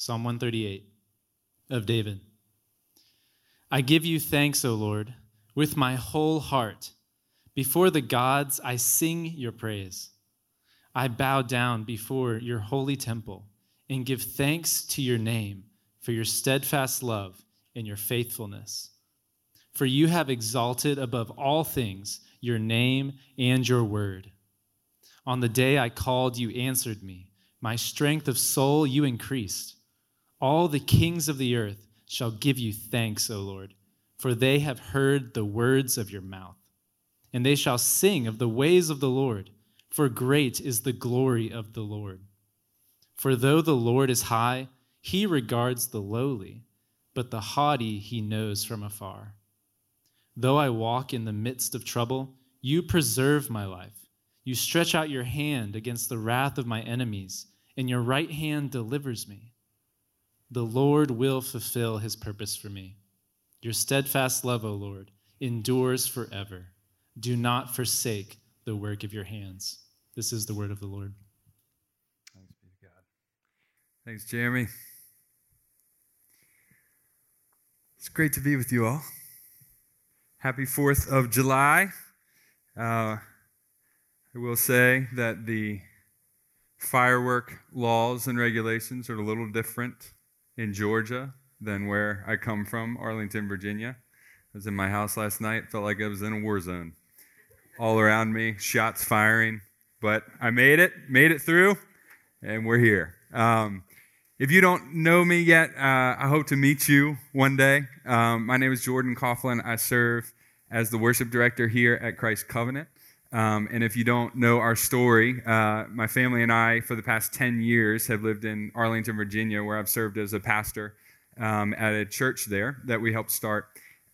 Psalm 138 of David. I give you thanks, O Lord, with my whole heart. Before the gods, I sing your praise. I bow down before your holy temple and give thanks to your name for your steadfast love and your faithfulness. For you have exalted above all things your name and your word. On the day I called, you answered me. My strength of soul you increased. All the kings of the earth shall give you thanks, O Lord, for they have heard the words of your mouth. And they shall sing of the ways of the Lord, for great is the glory of the Lord. For though the Lord is high, he regards the lowly, but the haughty he knows from afar. Though I walk in the midst of trouble, you preserve my life. You stretch out your hand against the wrath of my enemies, and your right hand delivers me. The Lord will fulfill his purpose for me. Your steadfast love, O Lord, endures forever. Do not forsake the work of your hands. This is the word of the Lord. Thanks be to God. Thanks, Jeremy. It's great to be with you all. Happy 4th of July. Uh, I will say that the firework laws and regulations are a little different in Georgia than where I come from, Arlington, Virginia. I was in my house last night, felt like I was in a war zone. All around me, shots firing, but I made it, made it through, and we're here. Um, if you don't know me yet, uh, I hope to meet you one day. Um, my name is Jordan Coughlin. I serve as the worship director here at Christ Covenant. Um, and if you don't know our story, uh, my family and I, for the past 10 years, have lived in Arlington, Virginia, where I've served as a pastor um, at a church there that we helped start.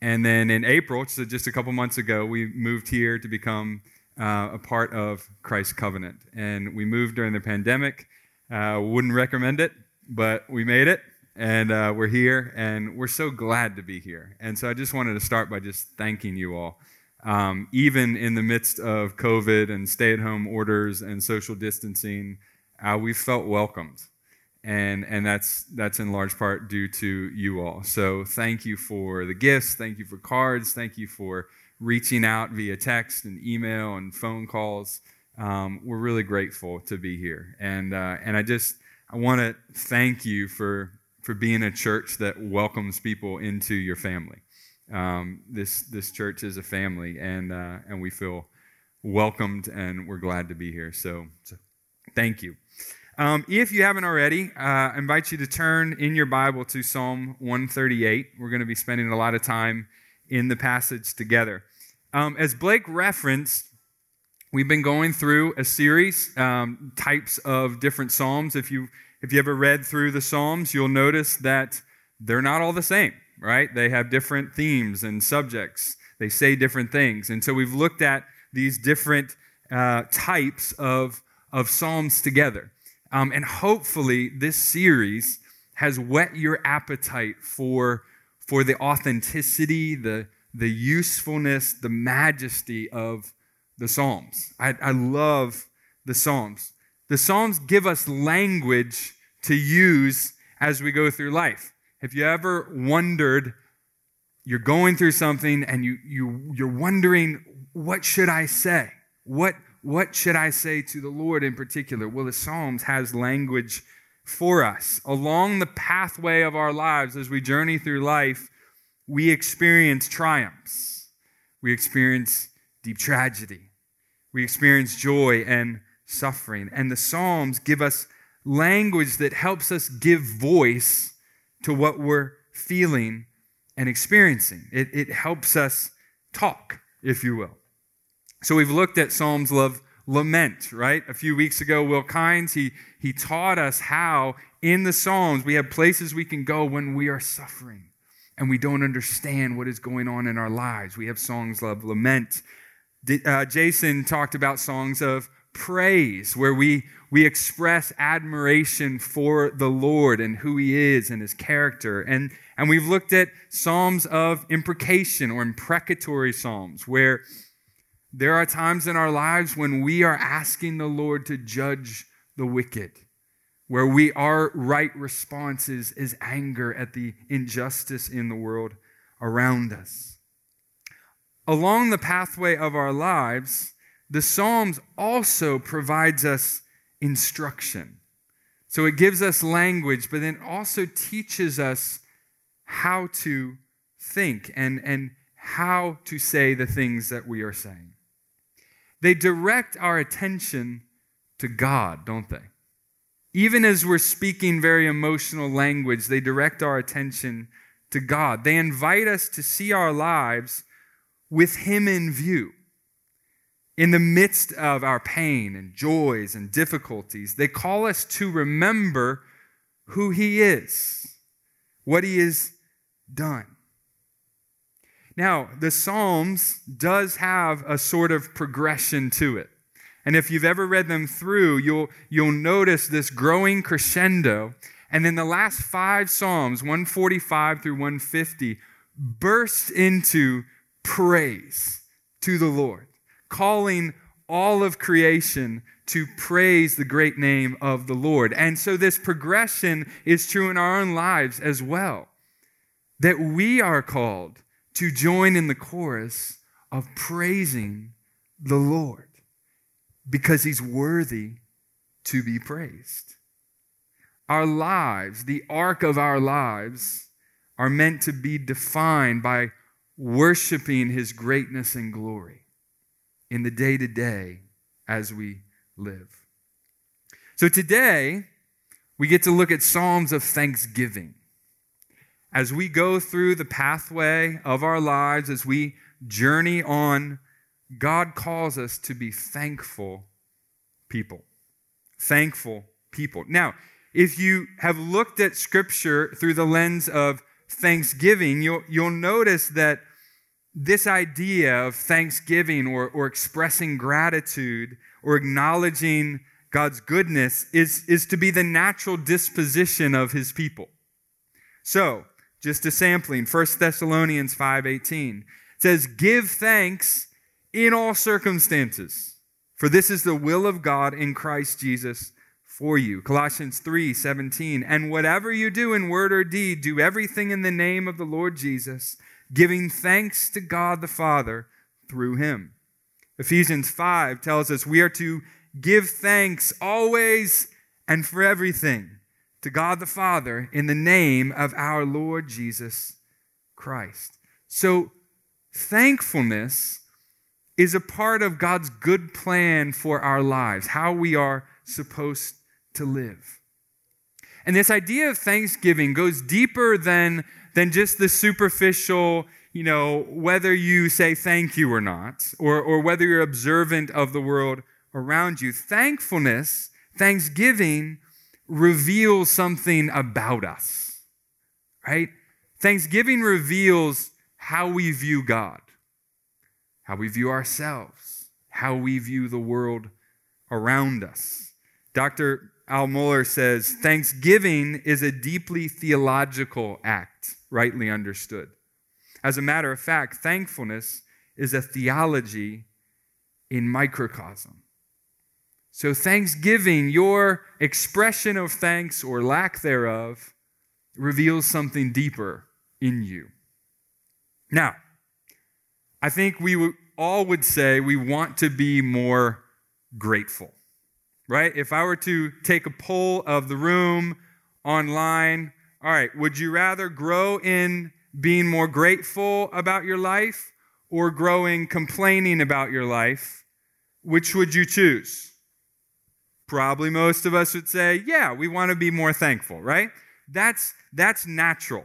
And then in April, so just a couple months ago, we moved here to become uh, a part of Christ Covenant. And we moved during the pandemic. Uh, wouldn't recommend it, but we made it. And uh, we're here, and we're so glad to be here. And so I just wanted to start by just thanking you all um, even in the midst of COVID and stay at home orders and social distancing, uh, we felt welcomed. And, and that's, that's in large part due to you all. So thank you for the gifts. Thank you for cards. Thank you for reaching out via text and email and phone calls. Um, we're really grateful to be here. And, uh, and I just I want to thank you for, for being a church that welcomes people into your family. Um, this this church is a family, and uh, and we feel welcomed, and we're glad to be here. So, so thank you. Um, if you haven't already, uh, I invite you to turn in your Bible to Psalm 138. We're going to be spending a lot of time in the passage together. Um, as Blake referenced, we've been going through a series, um, types of different psalms. If you if you ever read through the psalms, you'll notice that they're not all the same right? They have different themes and subjects. They say different things. And so we've looked at these different uh, types of, of Psalms together. Um, and hopefully, this series has whet your appetite for, for the authenticity, the, the usefulness, the majesty of the Psalms. I, I love the Psalms. The Psalms give us language to use as we go through life. Have you ever wondered, you're going through something and you, you, you're wondering, what should I say? What, what should I say to the Lord in particular? Well, the Psalms has language for us. Along the pathway of our lives as we journey through life, we experience triumphs. We experience deep tragedy. We experience joy and suffering. And the Psalms give us language that helps us give voice to what we're feeling and experiencing. It, it helps us talk, if you will. So we've looked at Psalms of lament, right? A few weeks ago, Will Kynes, he, he taught us how in the Psalms we have places we can go when we are suffering and we don't understand what is going on in our lives. We have songs of lament. Uh, Jason talked about songs of praise, where we, we express admiration for the Lord and who He is and His character. And, and we've looked at Psalms of imprecation or imprecatory Psalms, where there are times in our lives when we are asking the Lord to judge the wicked. where we our right response is, is anger at the injustice in the world around us. Along the pathway of our lives, the Psalms also provides us instruction. So it gives us language, but then also teaches us how to think and, and how to say the things that we are saying. They direct our attention to God, don't they? Even as we're speaking very emotional language, they direct our attention to God. They invite us to see our lives with Him in view. In the midst of our pain and joys and difficulties, they call us to remember who He is, what He has done. Now, the Psalms does have a sort of progression to it. And if you've ever read them through, you'll, you'll notice this growing crescendo. And then the last five Psalms, 145 through 150, burst into praise to the Lord, calling all of creation to praise the great name of the Lord. And so this progression is true in our own lives as well. That we are called to join in the chorus of praising the Lord because he's worthy to be praised. Our lives, the arc of our lives, are meant to be defined by worshiping his greatness and glory in the day to day as we live. So today, we get to look at Psalms of thanksgiving. As we go through the pathway of our lives, as we journey on God calls us to be thankful people. Thankful people. Now, if you have looked at Scripture through the lens of thanksgiving, you'll, you'll notice that this idea of thanksgiving or, or expressing gratitude or acknowledging God's goodness is, is to be the natural disposition of his people. So, just a sampling, 1 Thessalonians 5:18 says, "Give thanks in all circumstances. For this is the will of God in Christ Jesus for you. Colossians 3 17. And whatever you do in word or deed, do everything in the name of the Lord Jesus, giving thanks to God the Father through him. Ephesians 5 tells us we are to give thanks always and for everything to God the Father in the name of our Lord Jesus Christ. So, thankfulness is a part of God's good plan for our lives, how we are supposed to live. And this idea of thanksgiving goes deeper than, than just the superficial, you know, whether you say thank you or not, or, or whether you're observant of the world around you. Thankfulness, thanksgiving, reveals something about us, right? Thanksgiving reveals how we view God how we view ourselves, how we view the world around us. Dr. Al Mohler says Thanksgiving is a deeply theological act, rightly understood. As a matter of fact, thankfulness is a theology in microcosm. So, thanksgiving, your expression of thanks or lack thereof, reveals something deeper in you. Now, I think we all would say we want to be more grateful, right? If I were to take a poll of the room online, all right, would you rather grow in being more grateful about your life or growing complaining about your life? Which would you choose? Probably most of us would say, yeah, we want to be more thankful, right? That's, that's natural.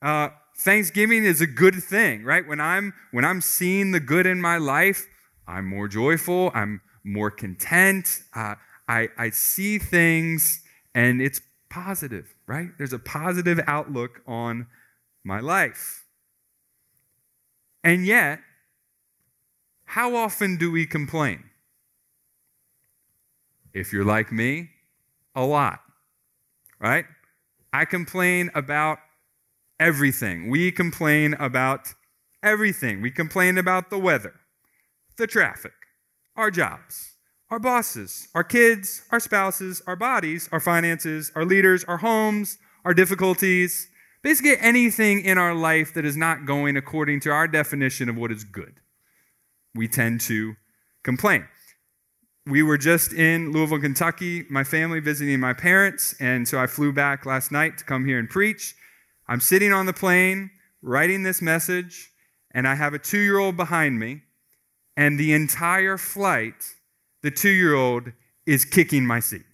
Uh, Thanksgiving is a good thing, right? When I'm when I'm seeing the good in my life, I'm more joyful. I'm more content. Uh, I I see things, and it's positive, right? There's a positive outlook on my life. And yet, how often do we complain? If you're like me, a lot, right? I complain about everything. We complain about everything. We complain about the weather, the traffic, our jobs, our bosses, our kids, our spouses, our bodies, our finances, our leaders, our homes, our difficulties, basically anything in our life that is not going according to our definition of what is good. We tend to complain. We were just in Louisville, Kentucky, my family visiting my parents, and so I flew back last night to come here and preach. I'm sitting on the plane writing this message, and I have a two year old behind me, and the entire flight, the two year old is kicking my seat.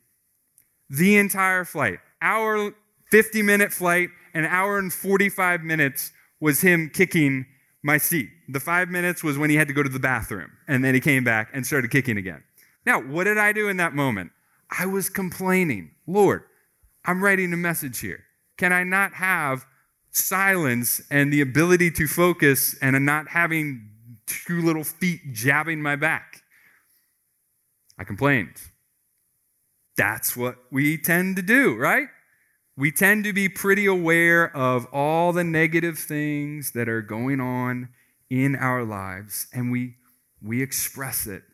The entire flight, hour, 50 minute flight, an hour and 45 minutes was him kicking my seat. The five minutes was when he had to go to the bathroom, and then he came back and started kicking again. Now, what did I do in that moment? I was complaining. Lord, I'm writing a message here. Can I not have silence and the ability to focus and not having two little feet jabbing my back? I complained. That's what we tend to do, right? We tend to be pretty aware of all the negative things that are going on in our lives, and we, we express it.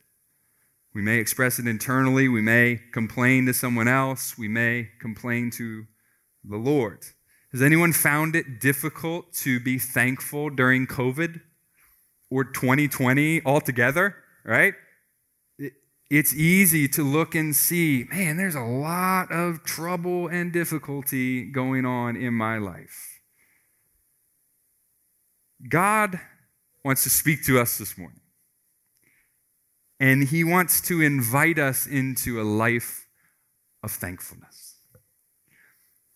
We may express it internally. We may complain to someone else. We may complain to the Lord. Has anyone found it difficult to be thankful during COVID or 2020 altogether, right? It's easy to look and see, man, there's a lot of trouble and difficulty going on in my life. God wants to speak to us this morning. And he wants to invite us into a life of thankfulness.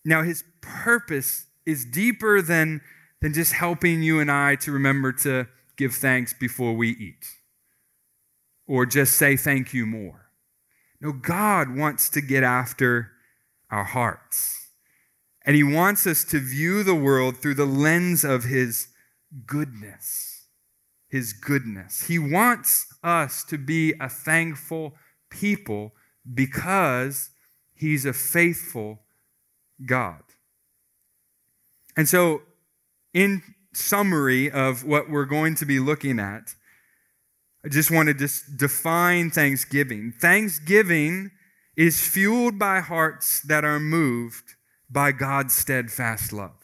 Now, his purpose is deeper than, than just helping you and I to remember to give thanks before we eat or just say thank you more. No, God wants to get after our hearts. And he wants us to view the world through the lens of his goodness. His goodness. He wants us to be a thankful people because he's a faithful God. And so, in summary of what we're going to be looking at, I just want to just define thanksgiving. Thanksgiving is fueled by hearts that are moved by God's steadfast love.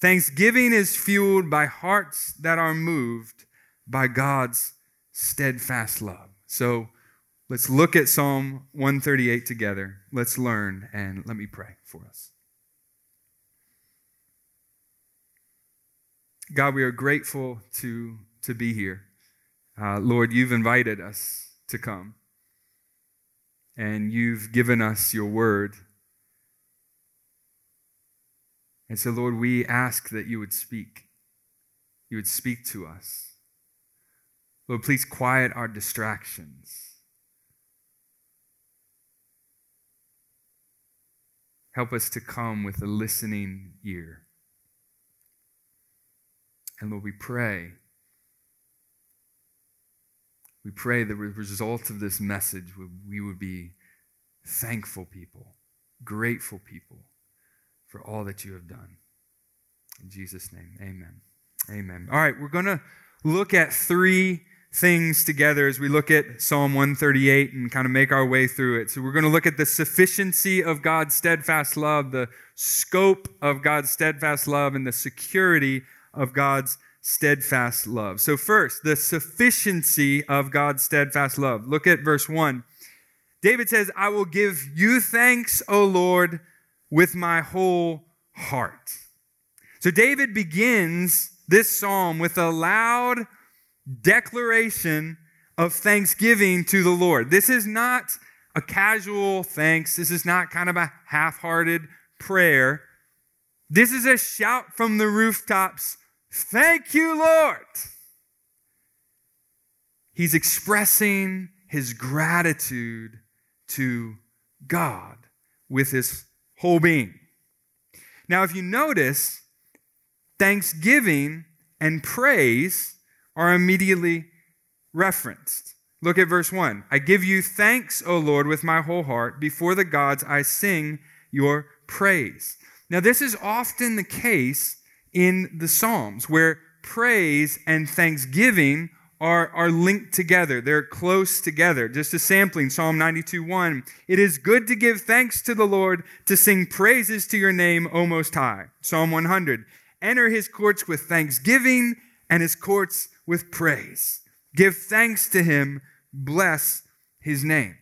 Thanksgiving is fueled by hearts that are moved by God's steadfast love. So, Let's look at Psalm 138 together. Let's learn, and let me pray for us. God, we are grateful to, to be here. Uh, Lord, you've invited us to come, and you've given us your word. And so, Lord, we ask that you would speak. You would speak to us. Lord, please quiet our distractions. Help us to come with a listening ear. And Lord, we pray. We pray that the result of this message, we would be thankful people, grateful people for all that you have done. In Jesus' name, amen. Amen. All right, we're going to look at three things together as we look at Psalm 138 and kind of make our way through it. So, we're going to look at the sufficiency of God's steadfast love, the scope of God's steadfast love, and the security of God's steadfast love. So, first, the sufficiency of God's steadfast love. Look at verse 1. David says, I will give you thanks, O Lord, with my whole heart. So, David begins this psalm with a loud, declaration of thanksgiving to the Lord. This is not a casual thanks, this is not kind of a half hearted prayer. This is a shout from the rooftops Thank you, Lord. He's expressing his gratitude to God with his whole being. Now, if you notice, thanksgiving and praise are immediately referenced. Look at verse 1. I give you thanks, O Lord, with my whole heart. Before the gods, I sing your praise. Now, this is often the case in the Psalms where praise and thanksgiving are, are linked together. They're close together. Just a sampling, Psalm 92 1. It is good to give thanks to the Lord, to sing praises to your name, O Most High. Psalm 100. Enter his courts with thanksgiving and his courts with praise. Give thanks to him, bless his name.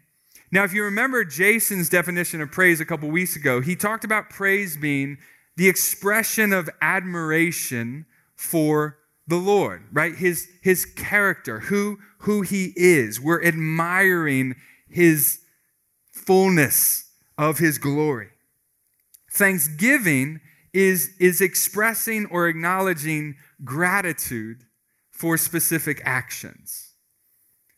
Now, if you remember Jason's definition of praise a couple weeks ago, he talked about praise being the expression of admiration for the Lord, right? His, his character, who, who he is. We're admiring his fullness of his glory. Thanksgiving is, is expressing or acknowledging gratitude for specific actions.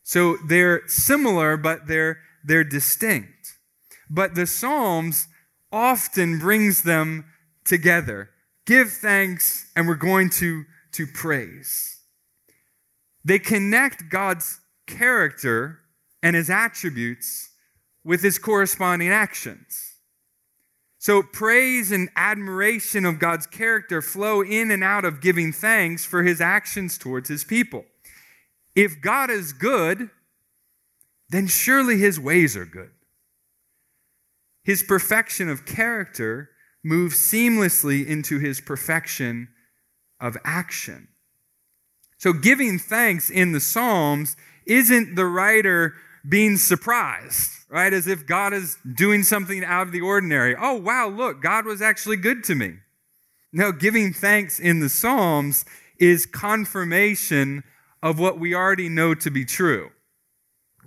So they're similar, but they're, they're distinct. But the Psalms often brings them together. Give thanks, and we're going to to praise. They connect God's character and his attributes with his corresponding actions. So, praise and admiration of God's character flow in and out of giving thanks for his actions towards his people. If God is good, then surely his ways are good. His perfection of character moves seamlessly into his perfection of action. So, giving thanks in the Psalms isn't the writer being surprised, right? As if God is doing something out of the ordinary. Oh, wow, look, God was actually good to me. No, giving thanks in the Psalms is confirmation of what we already know to be true.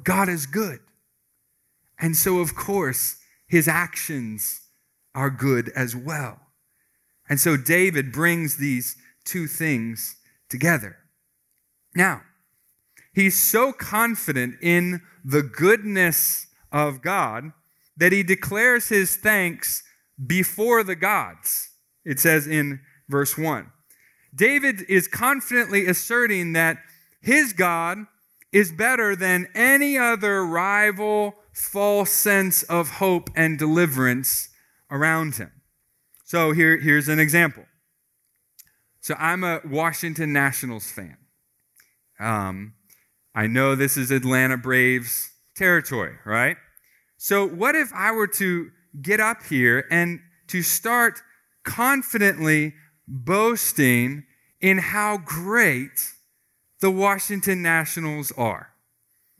God is good. And so, of course, his actions are good as well. And so, David brings these two things together. Now, he's so confident in the goodness of God that he declares his thanks before the gods. It says in verse 1. David is confidently asserting that his God is better than any other rival false sense of hope and deliverance around him. So here, here's an example. So I'm a Washington Nationals fan. Um, I know this is Atlanta Braves territory, right? So what if I were to get up here and to start confidently boasting in how great the Washington Nationals are?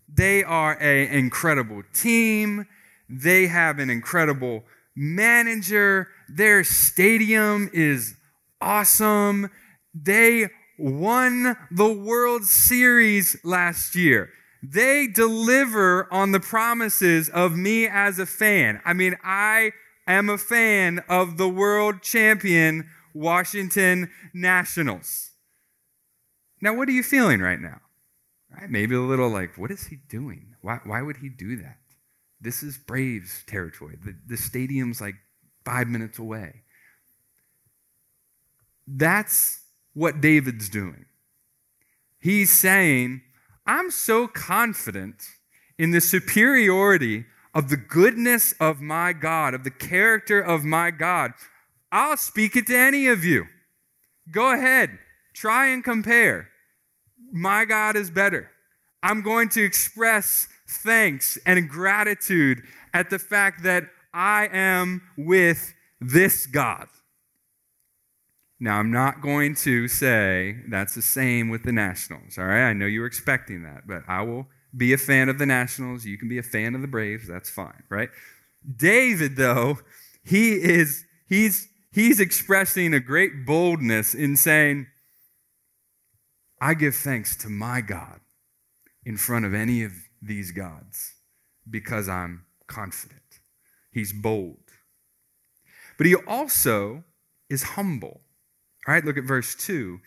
They are an incredible team. They have an incredible manager. Their stadium is awesome. They won the World Series last year. They deliver on the promises of me as a fan. I mean, I am a fan of the world champion Washington Nationals. Now, what are you feeling right now? Right? Maybe a little like, what is he doing? Why, why would he do that? This is Braves territory. The, the stadium's like five minutes away. That's what David's doing. He's saying, I'm so confident in the superiority of the goodness of my God, of the character of my God. I'll speak it to any of you. Go ahead, try and compare. My God is better. I'm going to express thanks and gratitude at the fact that I am with this God. Now, I'm not going to say that's the same with the Nationals, all right? I know you were expecting that, but I will be a fan of the Nationals. You can be a fan of the Braves. That's fine, right? David, though, he is, he's, he's expressing a great boldness in saying, I give thanks to my God in front of any of these gods because I'm confident. He's bold. But he also is humble. All right, look at verse 2.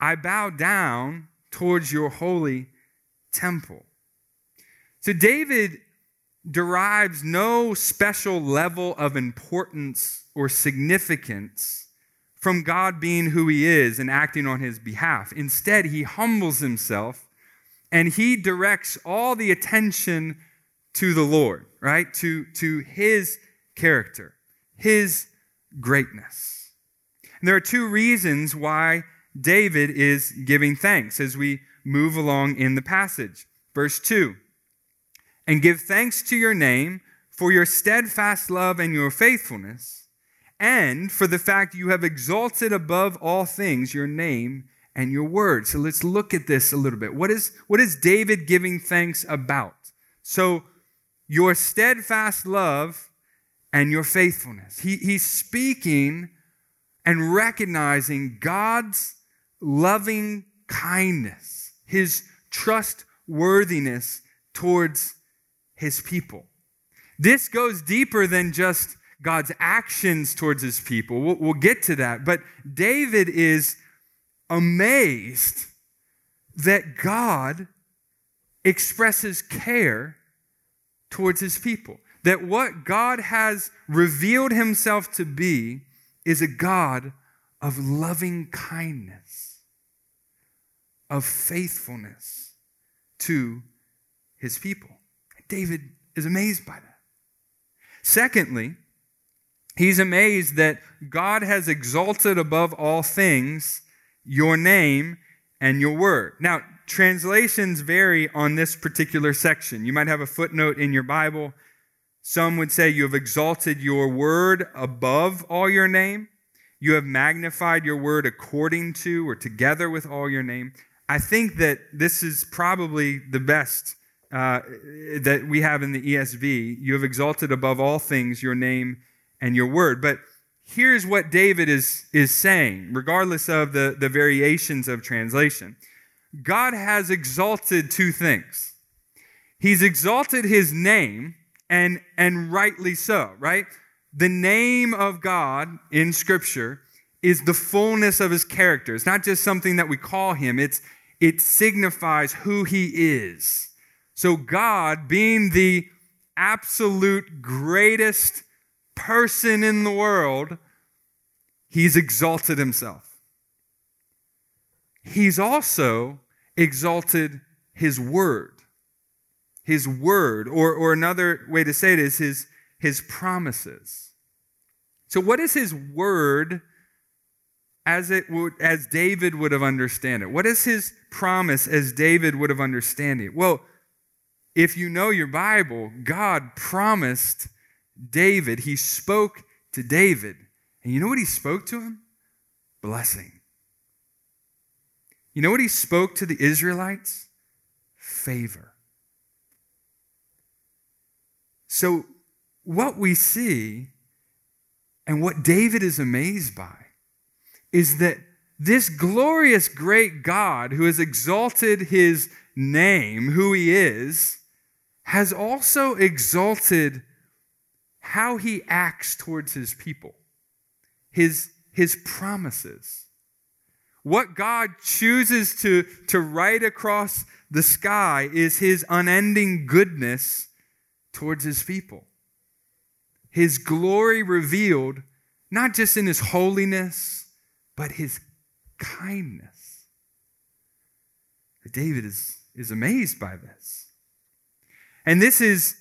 I bow down towards your holy temple. So David derives no special level of importance or significance from God being who he is and acting on his behalf. Instead, he humbles himself and he directs all the attention to the Lord, right? To, to his character, his greatness. And there are two reasons why David is giving thanks as we move along in the passage. Verse 2 And give thanks to your name for your steadfast love and your faithfulness, and for the fact you have exalted above all things your name and your word. So let's look at this a little bit. What is, what is David giving thanks about? So, your steadfast love and your faithfulness. He, he's speaking and recognizing God's loving kindness, his trustworthiness towards his people. This goes deeper than just God's actions towards his people. We'll, we'll, get to that. But David is amazed that God expresses care towards his people. That what God has revealed himself to be is a God of loving kindness, of faithfulness to his people. David is amazed by that. Secondly, he's amazed that God has exalted above all things your name and your word. Now, translations vary on this particular section. You might have a footnote in your Bible. Some would say you have exalted your word above all your name. You have magnified your word according to or together with all your name. I think that this is probably the best uh, that we have in the ESV. You have exalted above all things your name and your word. But here's what David is, is saying, regardless of the, the variations of translation God has exalted two things. He's exalted his name, and, and rightly so, right? The name of God in Scripture is the fullness of his character. It's not just something that we call him, it's, it signifies who he is. So, God, being the absolute greatest person in the world, he's exalted himself. He's also exalted his word. His word, or, or another way to say it is his, his promises. So, what is his word as, it would, as David would have understood it? What is his promise as David would have understood it? Well, if you know your Bible, God promised David, he spoke to David. And you know what he spoke to him? Blessing. You know what he spoke to the Israelites? Favor. So, what we see and what David is amazed by is that this glorious great God who has exalted his name, who he is, has also exalted how he acts towards his people, his, his promises. What God chooses to, to write across the sky is his unending goodness towards his people. His glory revealed not just in his holiness, but his kindness. David is, is amazed by this. And this is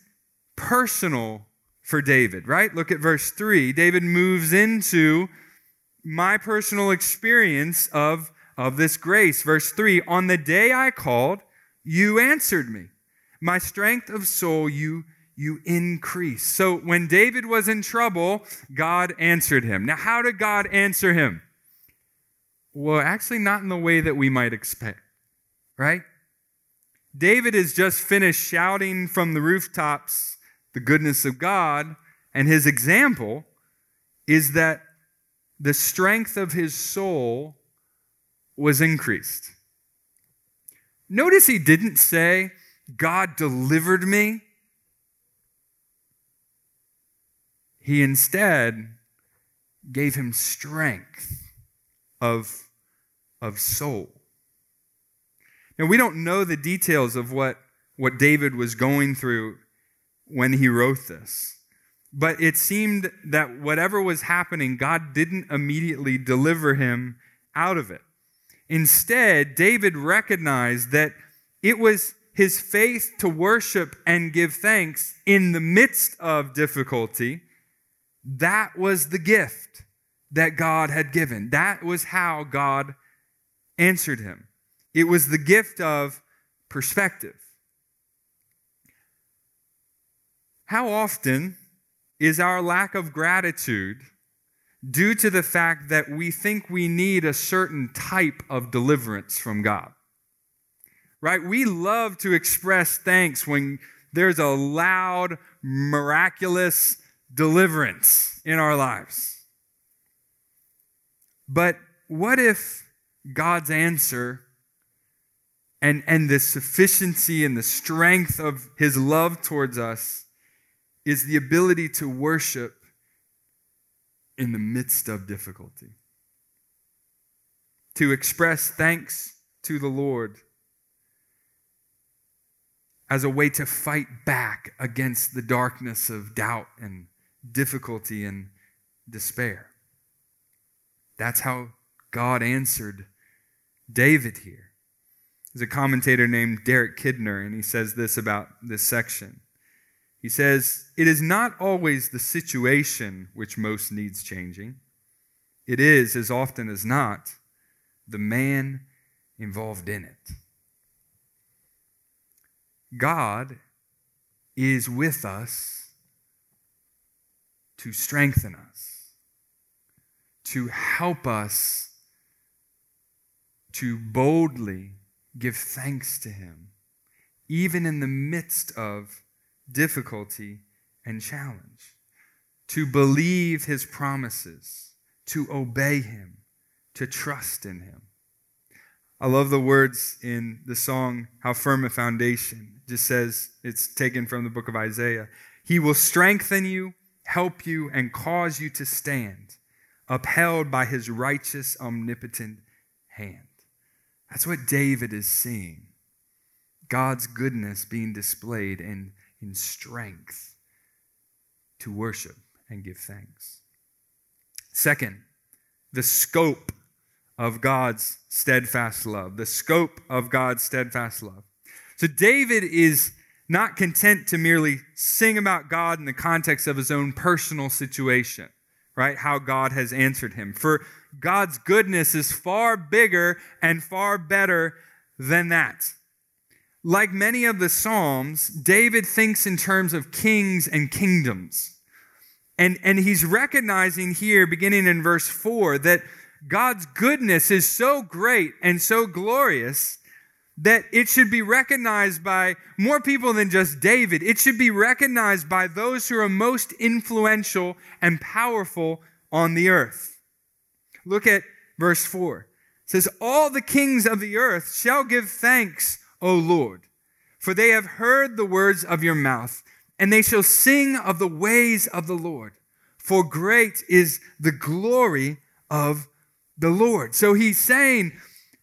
personal for David, right? Look at verse 3. David moves into my personal experience of, of this grace. Verse 3 On the day I called, you answered me. My strength of soul you you increase. So when David was in trouble, God answered him. Now, how did God answer him? Well, actually, not in the way that we might expect, right? David has just finished shouting from the rooftops the goodness of God, and his example is that the strength of his soul was increased. Notice he didn't say, God delivered me. He instead gave him strength of, of soul. Now, we don't know the details of what, what David was going through when he wrote this, but it seemed that whatever was happening, God didn't immediately deliver him out of it. Instead, David recognized that it was his faith to worship and give thanks in the midst of difficulty. That was the gift that God had given. That was how God answered him. it was the gift of perspective. How often is our lack of gratitude due to the fact that we think we need a certain type of deliverance from God? Right? We love to express thanks when there's a loud, miraculous deliverance in our lives. But what if God's answer and, and the sufficiency and the strength of his love towards us is the ability to worship in the midst of difficulty? To express thanks to the Lord as a way to fight back against the darkness of doubt and difficulty and despair. That's how God answered David here. There's a commentator named Derek Kidner, and he says this about this section. He says, It is not always the situation which most needs changing. It is, as often as not, the man involved in it. God is with us to strengthen us, to help us to boldly give thanks to Him, even in the midst of difficulty and challenge, to believe His promises, to obey Him, to trust in Him. I love the words in the song, How Firm a Foundation. Just says, it's taken from the book of Isaiah. He will strengthen you, help you, and cause you to stand, upheld by his righteous, omnipotent hand. That's what David is seeing. God's goodness being displayed in, in strength to worship and give thanks. Second, the scope of God's steadfast love, the scope of God's steadfast love. So David is not content to merely sing about God in the context of his own personal situation, right? How God has answered him. For God's goodness is far bigger and far better than that. Like many of the Psalms, David thinks in terms of kings and kingdoms. And, and he's recognizing here, beginning in verse 4, that God's goodness is so great and so glorious that it should be recognized by more people than just David. It should be recognized by those who are most influential and powerful on the earth. Look at verse 4. It says, All the kings of the earth shall give thanks, O Lord, for they have heard the words of your mouth, and they shall sing of the ways of the Lord. For great is the glory of the Lord. So he's saying,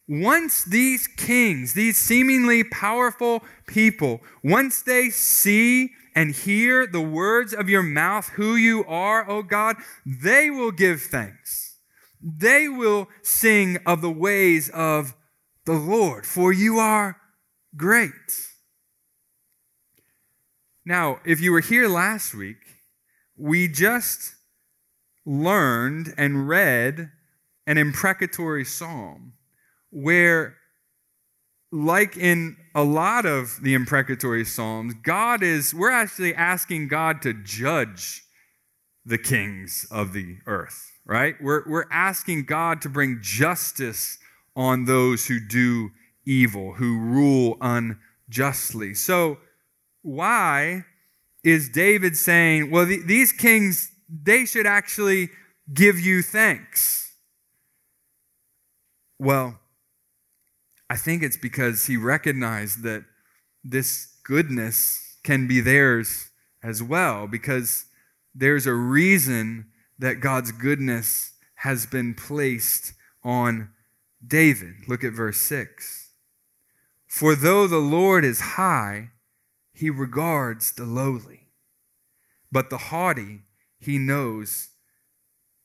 once these kings, these seemingly powerful people, once they see and hear the words of your mouth, who you are, O God, they will give thanks. They will sing of the ways of the Lord, for you are great. Now, if you were here last week, we just learned and read an imprecatory psalm where, like in a lot of the imprecatory psalms, God is, we're actually asking God to judge the kings of the earth, right? We're, we're asking God to bring justice on those who do evil, who rule unjustly. So, why is David saying, well, the, these kings, they should actually give you thanks? Well, I think it's because he recognized that this goodness can be theirs as well, because there's a reason that God's goodness has been placed on David. Look at verse 6. For though the Lord is high, he regards the lowly, but the haughty he knows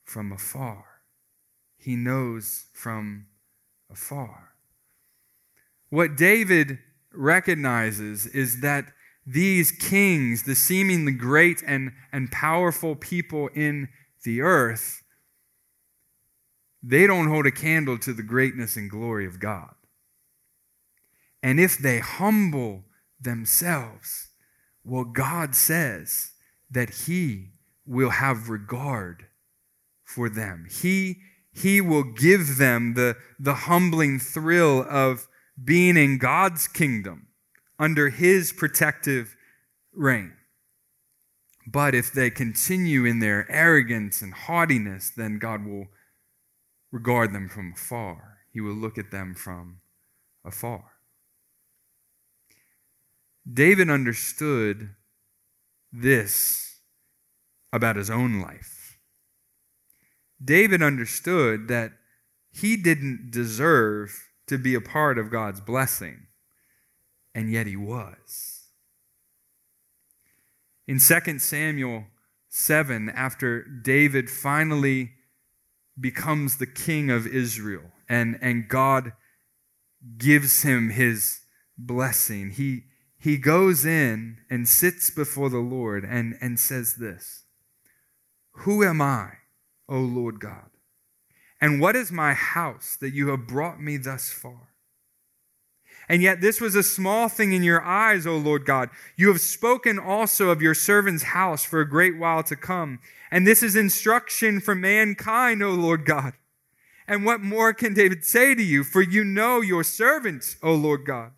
from afar. He knows from afar. What David recognizes is that these kings, the seemingly great and, and powerful people in the earth, they don't hold a candle to the greatness and glory of God. And if they humble themselves, well, God says that He will have regard for them. He, he will give them the, the humbling thrill of being in God's kingdom under His protective reign. But if they continue in their arrogance and haughtiness, then God will regard them from afar. He will look at them from afar. David understood this about his own life. David understood that he didn't deserve to be a part of God's blessing, and yet he was. In 2 Samuel 7, after David finally becomes the king of Israel and, and God gives him his blessing, he, he goes in and sits before the Lord and, and says this Who am I, O Lord God? And what is my house that you have brought me thus far? And yet, this was a small thing in your eyes, O Lord God. You have spoken also of your servant's house for a great while to come. And this is instruction for mankind, O Lord God. And what more can David say to you? For you know your servant, O Lord God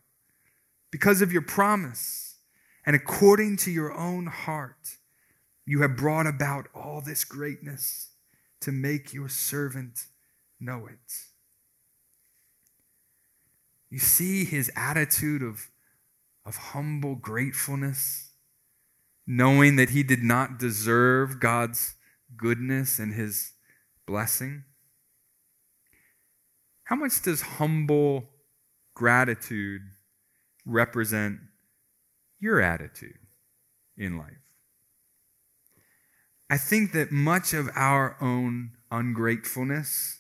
because of your promise and according to your own heart, you have brought about all this greatness to make your servant know it. You see his attitude of, of humble gratefulness, knowing that he did not deserve God's goodness and his blessing. How much does humble gratitude represent your attitude in life. I think that much of our own ungratefulness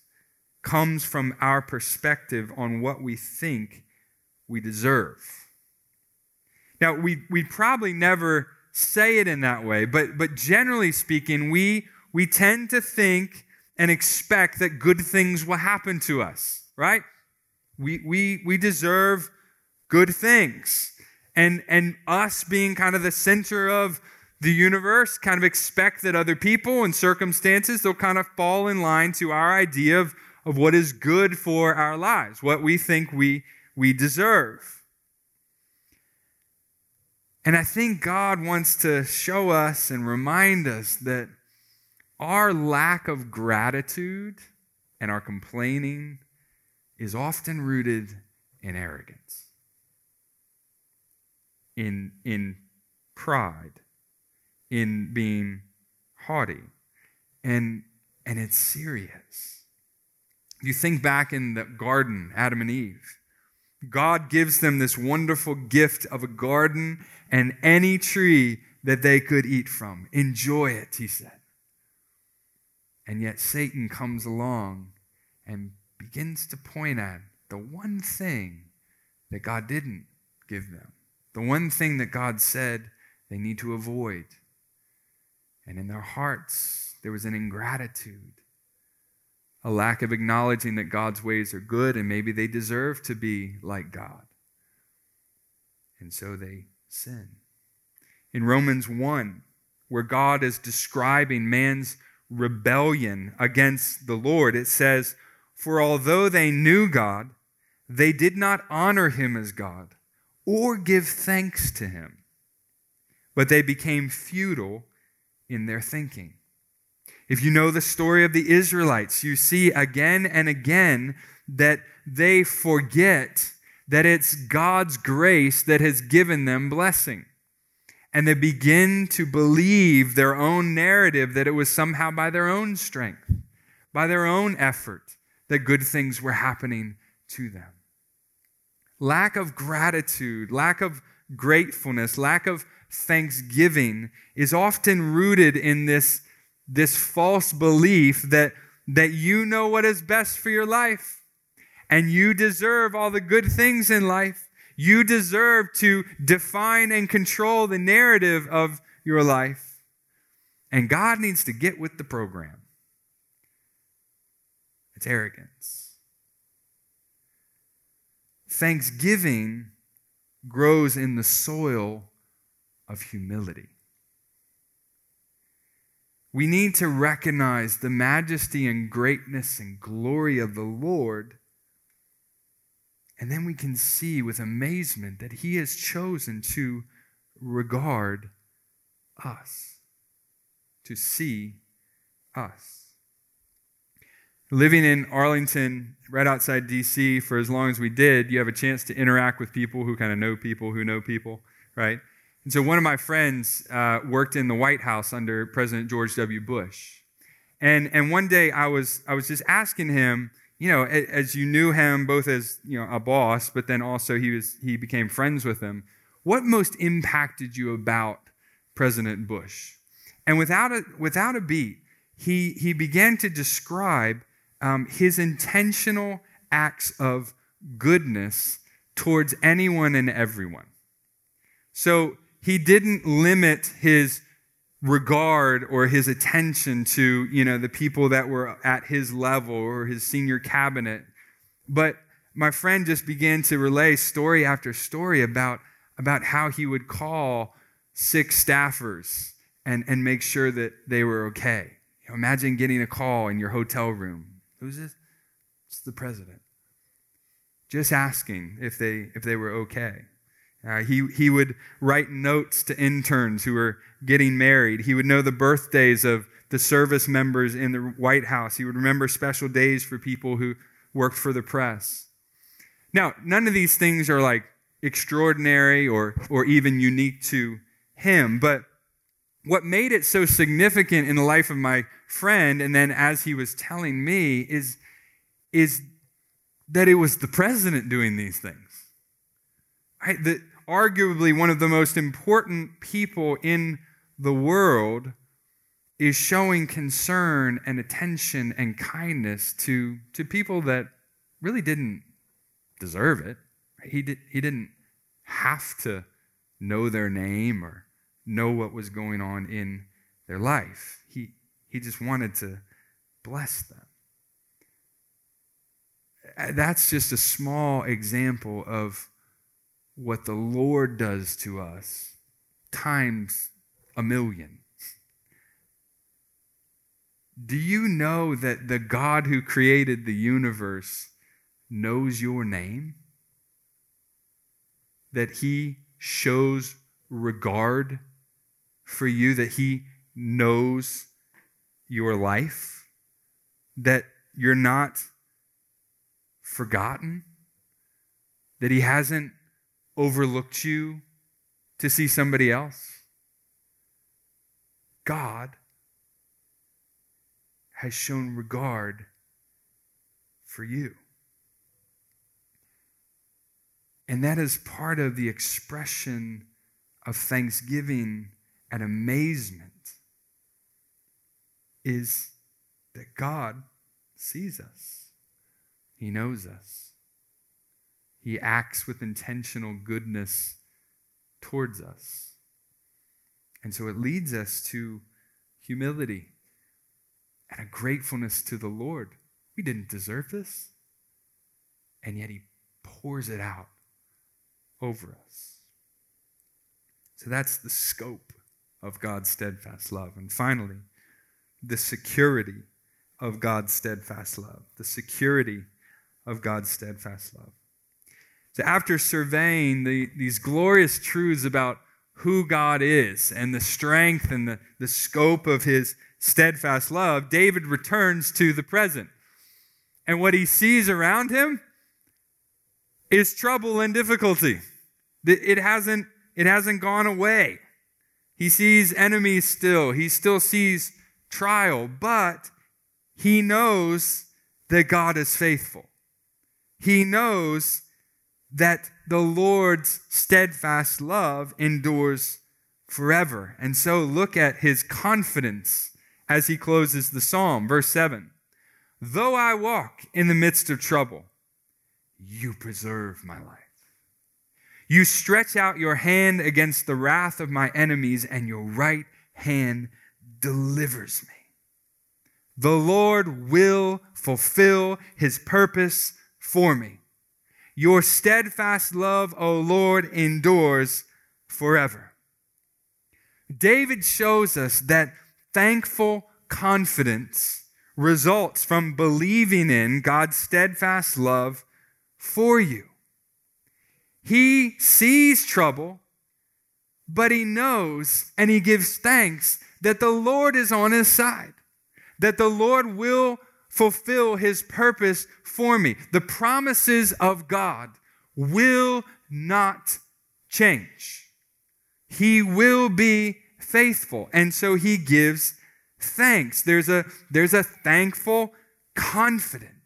comes from our perspective on what we think we deserve. Now, we, we probably never say it in that way, but, but generally speaking, we, we tend to think and expect that good things will happen to us, right? We, we, we deserve good things. And, and us being kind of the center of the universe, kind of expect that other people and circumstances, they'll kind of fall in line to our idea of, of what is good for our lives, what we think we, we deserve. And I think God wants to show us and remind us that our lack of gratitude and our complaining is often rooted in arrogance in, in pride, in being haughty. And, and it's serious. You think back in the garden, Adam and Eve. God gives them this wonderful gift of a garden and any tree that they could eat from. Enjoy it, he said. And yet Satan comes along and begins to point at the one thing that God didn't give them the one thing that God said they need to avoid. And in their hearts, there was an ingratitude, a lack of acknowledging that God's ways are good and maybe they deserve to be like God. And so they sin. In Romans 1, where God is describing man's rebellion against the Lord, it says, For although they knew God, they did not honor him as God or give thanks to him. But they became futile in their thinking. If you know the story of the Israelites, you see again and again that they forget that it's God's grace that has given them blessing. And they begin to believe their own narrative that it was somehow by their own strength, by their own effort, that good things were happening to them. Lack of gratitude, lack of gratefulness, lack of thanksgiving is often rooted in this, this false belief that, that you know what is best for your life and you deserve all the good things in life. You deserve to define and control the narrative of your life. And God needs to get with the program. It's arrogance. Thanksgiving grows in the soil of humility. We need to recognize the majesty and greatness and glory of the Lord. And then we can see with amazement that He has chosen to regard us, to see us. Living in Arlington, right outside DC, for as long as we did, you have a chance to interact with people who kind of know people who know people, right? And so one of my friends uh, worked in the White House under President George W. Bush. And, and one day I was, I was just asking him, you know, as you knew him both as, you know, a boss, but then also he, was, he became friends with him, what most impacted you about President Bush? And without a, without a beat, he, he began to describe um, his intentional acts of goodness towards anyone and everyone. So he didn't limit his regard or his attention to, you know, the people that were at his level or his senior cabinet. But my friend just began to relay story after story about, about how he would call sick staffers and, and make sure that they were okay. You know, imagine getting a call in your hotel room. Who's this? It's the president. Just asking if they, if they were okay. Uh, he, he would write notes to interns who were getting married. He would know the birthdays of the service members in the White House. He would remember special days for people who worked for the press. Now, none of these things are like extraordinary or, or even unique to him, but what made it so significant in the life of my friend, and then as he was telling me, is, is that it was the president doing these things. Right? The, arguably one of the most important people in the world is showing concern and attention and kindness to, to people that really didn't deserve it. He, did, he didn't have to know their name or know what was going on in their life. He, he just wanted to bless them. That's just a small example of what the Lord does to us times a million. Do you know that the God who created the universe knows your name? That he shows regard for you, that he knows your life, that you're not forgotten, that he hasn't overlooked you to see somebody else. God has shown regard for you. And that is part of the expression of thanksgiving and amazement is that God sees us. He knows us. He acts with intentional goodness towards us. And so it leads us to humility and a gratefulness to the Lord. We didn't deserve this, and yet He pours it out over us. So that's the scope of God's steadfast love. And finally, the security of God's steadfast love. The security of God's steadfast love. So, after surveying the, these glorious truths about who God is and the strength and the, the scope of his steadfast love, David returns to the present. And what he sees around him is trouble and difficulty. It hasn't, it hasn't gone away. He sees enemies still, he still sees trial, but he knows that God is faithful. He knows that the Lord's steadfast love endures forever. And so look at his confidence as he closes the psalm. Verse 7 Though I walk in the midst of trouble, you preserve my life. You stretch out your hand against the wrath of my enemies, and your right hand delivers me. The Lord will fulfill his purpose for me. Your steadfast love, O Lord, endures forever. David shows us that thankful confidence results from believing in God's steadfast love for you. He sees trouble, but he knows and he gives thanks that the Lord is on his side, that the Lord will fulfill his purpose for me. The promises of God will not change. He will be faithful. And so he gives thanks. There's a, there's a thankful confidence.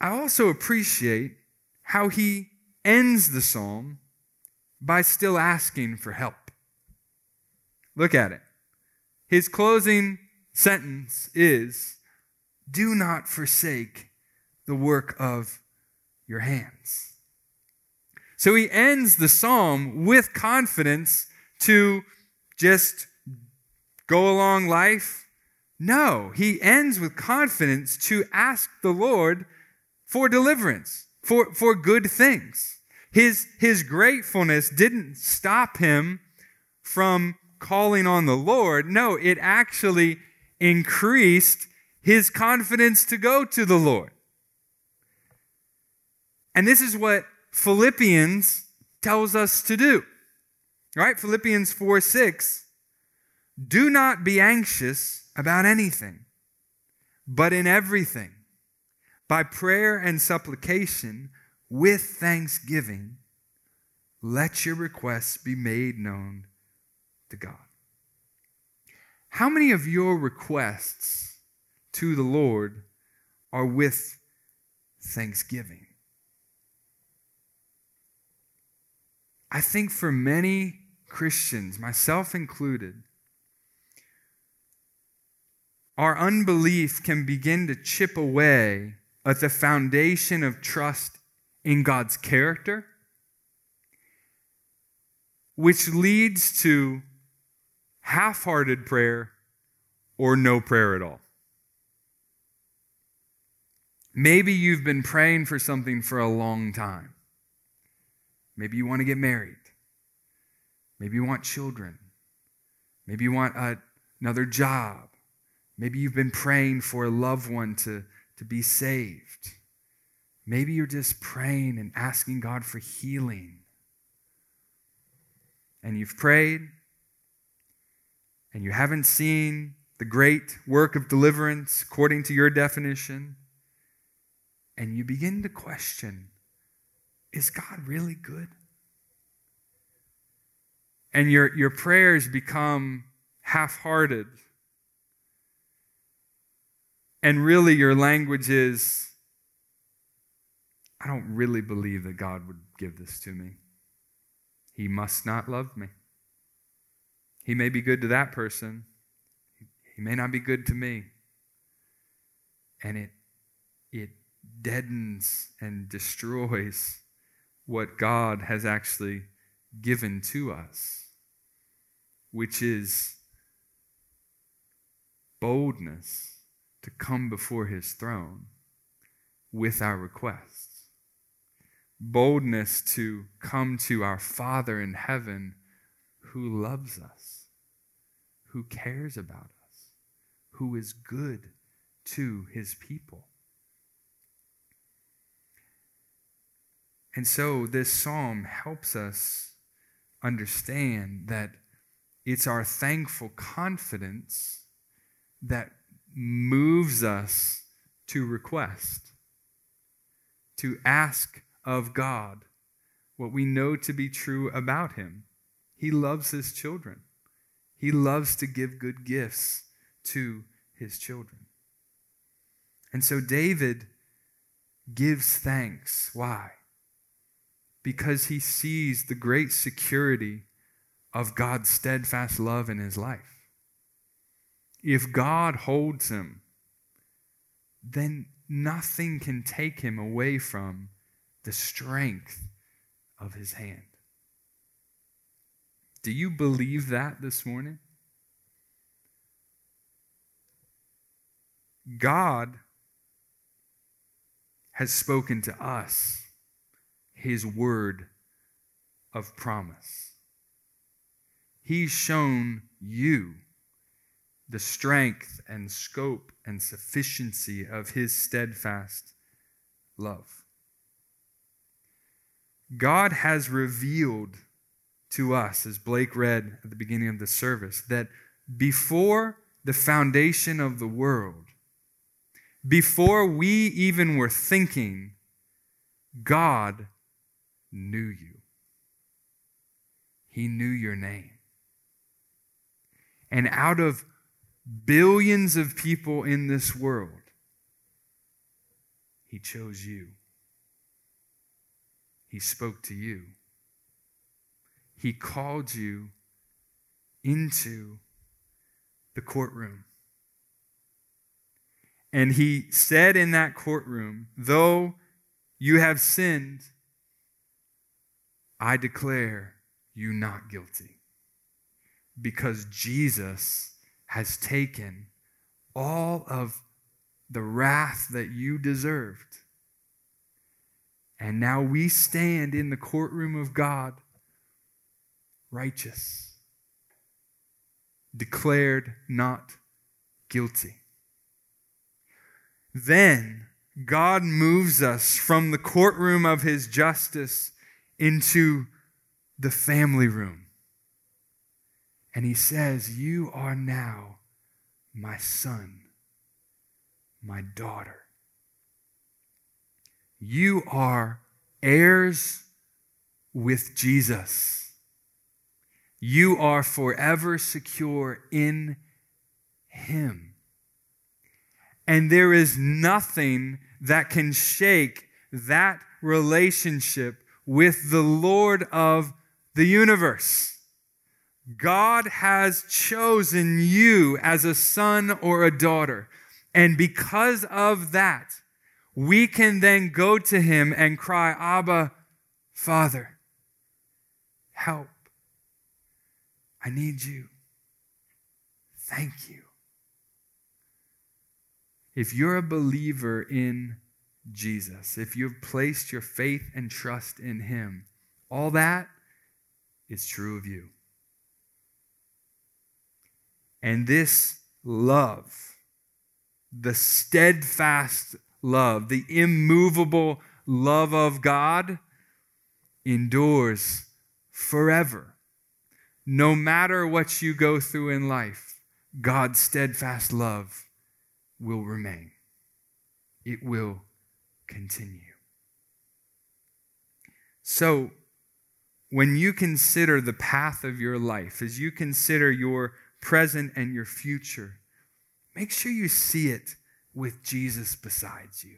I also appreciate how he ends the psalm by still asking for help. Look at it. His closing sentence is Do not forsake the work of your hands. So he ends the psalm with confidence to just go along life. No, he ends with confidence to ask the Lord for deliverance, for, for good things. His, his gratefulness didn't stop him from calling on the Lord. No, it actually increased his confidence to go to the Lord. And this is what Philippians tells us to do. Right? Philippians 4 6. Do not be anxious about anything, but in everything, by prayer and supplication, with thanksgiving, let your requests be made known to God. How many of your requests to the Lord are with thanksgiving? I think for many Christians, myself included, our unbelief can begin to chip away at the foundation of trust in God's character, which leads to half hearted prayer or no prayer at all. Maybe you've been praying for something for a long time. Maybe you want to get married. Maybe you want children. Maybe you want a, another job. Maybe you've been praying for a loved one to, to be saved. Maybe you're just praying and asking God for healing. And you've prayed and you haven't seen the great work of deliverance according to your definition. And you begin to question is God really good? And your, your prayers become half hearted. And really, your language is I don't really believe that God would give this to me. He must not love me. He may be good to that person, he may not be good to me. And it, it deadens and destroys what God has actually given to us, which is boldness to come before his throne with our requests, boldness to come to our Father in heaven who loves us, who cares about us, who is good to his people. And so this psalm helps us understand that it's our thankful confidence that moves us to request, to ask of God what we know to be true about Him. He loves His children, He loves to give good gifts to His children. And so David gives thanks. Why? because he sees the great security of God's steadfast love in his life. If God holds him, then nothing can take him away from the strength of his hand. Do you believe that this morning? God has spoken to us his word of promise. He's shown you the strength and scope and sufficiency of his steadfast love. God has revealed to us, as Blake read at the beginning of the service, that before the foundation of the world, before we even were thinking, God knew you. He knew your name. And out of billions of people in this world, He chose you. He spoke to you. He called you into the courtroom. And he said in that courtroom, Though you have sinned, I declare you not guilty. Because Jesus has taken all of the wrath that you deserved. And now we stand in the courtroom of God righteous, declared not guilty. Then God moves us from the courtroom of his justice into the family room. And he says, You are now my son, my daughter. You are heirs with Jesus. You are forever secure in him. And there is nothing that can shake that relationship with the Lord of the universe. God has chosen you as a son or a daughter. And because of that, we can then go to him and cry, Abba, Father, help. I need you. Thank you. If you're a believer in Jesus, if you've placed your faith and trust in Him, all that is true of you. And this love, the steadfast love, the immovable love of God, endures forever. No matter what you go through in life, God's steadfast love will remain, it will continue. So, when you consider the path of your life, as you consider your present and your future, make sure you see it with Jesus besides you.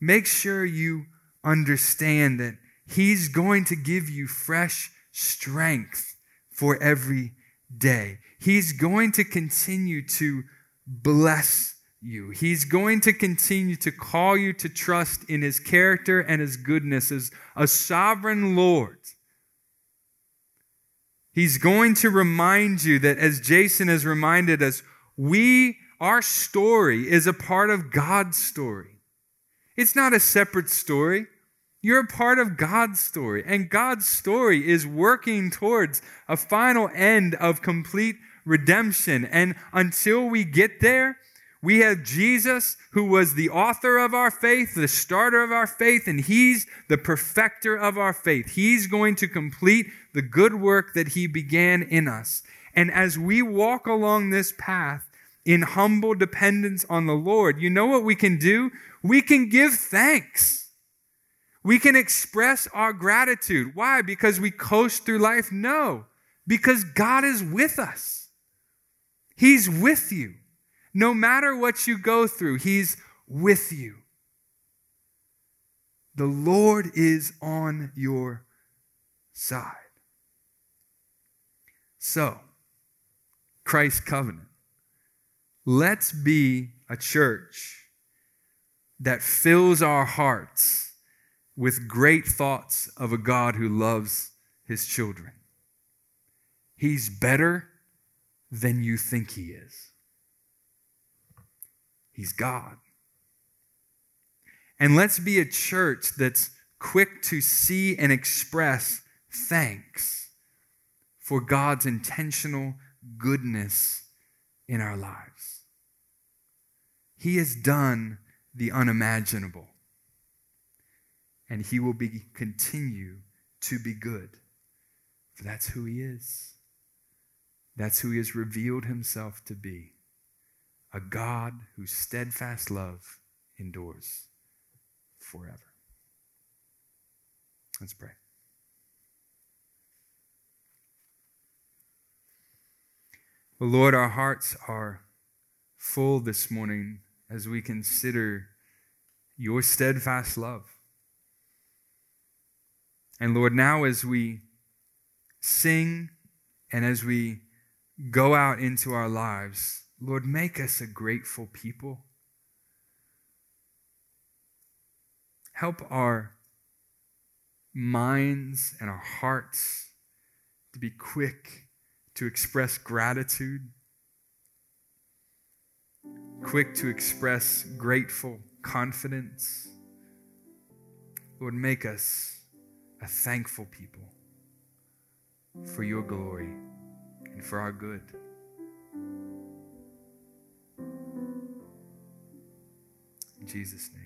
Make sure you understand that He's going to give you fresh strength for every day. He's going to continue to bless you. He's going to continue to call you to trust in his character and his goodness as a sovereign Lord. He's going to remind you that, as Jason has reminded us, we, our story is a part of God's story. It's not a separate story. You're a part of God's story, and God's story is working towards a final end of complete redemption. And until we get there, we have Jesus, who was the author of our faith, the starter of our faith, and He's the perfecter of our faith. He's going to complete the good work that He began in us. And as we walk along this path in humble dependence on the Lord, you know what we can do? We can give thanks. We can express our gratitude. Why? Because we coast through life? No, because God is with us. He's with you. No matter what you go through, He's with you. The Lord is on your side. So, Christ's covenant. Let's be a church that fills our hearts with great thoughts of a God who loves his children. He's better than you think he is. He's God. And let's be a church that's quick to see and express thanks for God's intentional goodness in our lives. He has done the unimaginable, and He will be, continue to be good, for that's who He is. That's who He has revealed Himself to be a God whose steadfast love endures forever. Let's pray. Well, Lord, our hearts are full this morning as we consider your steadfast love. And Lord, now as we sing and as we go out into our lives, Lord, make us a grateful people. Help our minds and our hearts to be quick to express gratitude, quick to express grateful confidence. Lord, make us a thankful people for your glory and for our good. In Jesus' name.